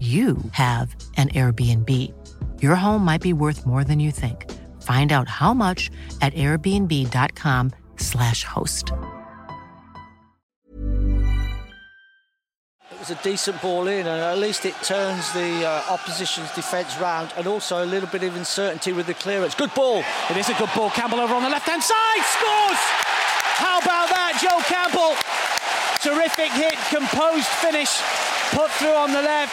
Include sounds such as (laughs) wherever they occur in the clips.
you have an Airbnb. Your home might be worth more than you think. Find out how much at airbnb.com/slash host. It was a decent ball in, and at least it turns the uh, opposition's defence round, and also a little bit of uncertainty with the clearance. Good ball. It is a good ball. Campbell over on the left hand side scores. How about that, Joe Campbell? Terrific hit, composed finish, put through on the left,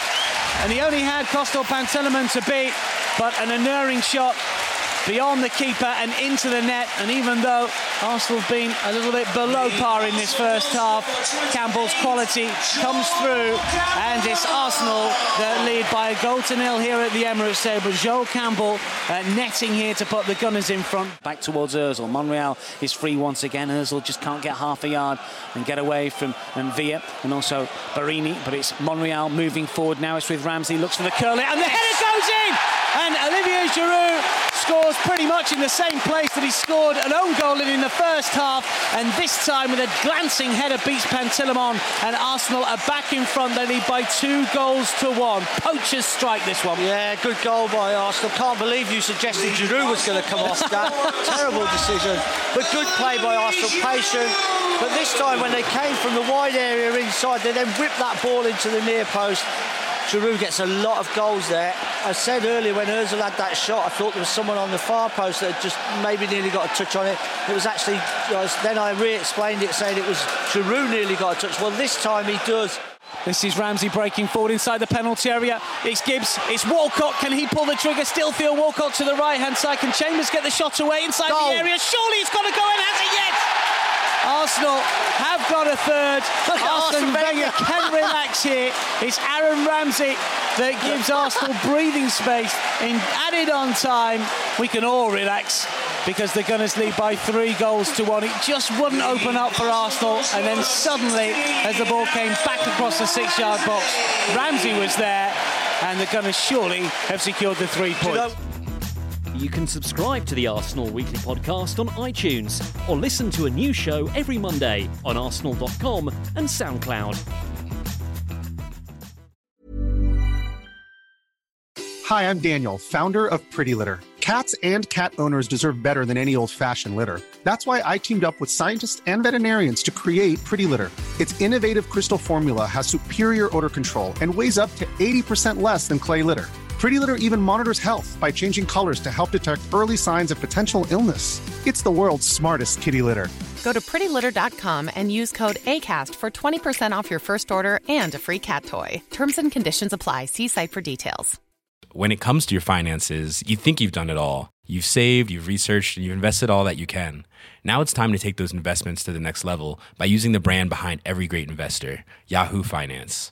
and he only had Costel Pantilimon to beat, but an unerring shot beyond the keeper and into the net. And even though Arsenal have been a little bit below par in this first half, Campbell's quality comes through, and it's Arsenal that lead by a goal to nil here at the Emirates Stadium. Joel Campbell uh, netting here to put the Gunners in front. Back towards Ozil. Monreal is free once again. Ozil just can't get half a yard and get away from and Villa and also Borini. But it's Monreal moving forward now. It's with Ramsey. Looks for the curler and the header goes in. And Olivier Giroud scores pretty much in the same place that he scored an own goal in in the first half. And this time with a glancing header beats Pantilimon. And Arsenal are back in front. They lead by two goals to one. Poachers strike this one. Yeah, good goal by Arsenal. Can't believe you suggested Giroud was going to come off that. (laughs) Terrible decision. But good play by Arsenal. Patient. But this time when they came from the wide area inside, they then whipped that ball into the near post. Giroud gets a lot of goals there. I said earlier when Ozil had that shot, I thought there was someone on the far post that had just maybe nearly got a touch on it. It was actually, then I re-explained it saying it was Giroud nearly got a touch. Well, this time he does. This is Ramsey breaking forward inside the penalty area. It's Gibbs. It's Walcott. Can he pull the trigger? Still feel Walcott to the right hand side. Can Chambers get the shot away inside Goal. the area? Surely it's got to go in. Has it yet? Arsenal have got a third. Arsene Wenger can relax here. It's Aaron Ramsey that gives Arsenal breathing space in added on time. We can all relax because the Gunners lead by three goals to one. It just wouldn't open up for Arsenal, and then suddenly, as the ball came back across the six-yard box, Ramsey was there, and the Gunners surely have secured the three points. You can subscribe to the Arsenal Weekly Podcast on iTunes or listen to a new show every Monday on arsenal.com and SoundCloud. Hi, I'm Daniel, founder of Pretty Litter. Cats and cat owners deserve better than any old fashioned litter. That's why I teamed up with scientists and veterinarians to create Pretty Litter. Its innovative crystal formula has superior odor control and weighs up to 80% less than clay litter. Pretty Litter even monitors health by changing colors to help detect early signs of potential illness. It's the world's smartest kitty litter. Go to prettylitter.com and use code ACAST for 20% off your first order and a free cat toy. Terms and conditions apply. See site for details. When it comes to your finances, you think you've done it all. You've saved, you've researched, and you've invested all that you can. Now it's time to take those investments to the next level by using the brand behind every great investor, Yahoo Finance.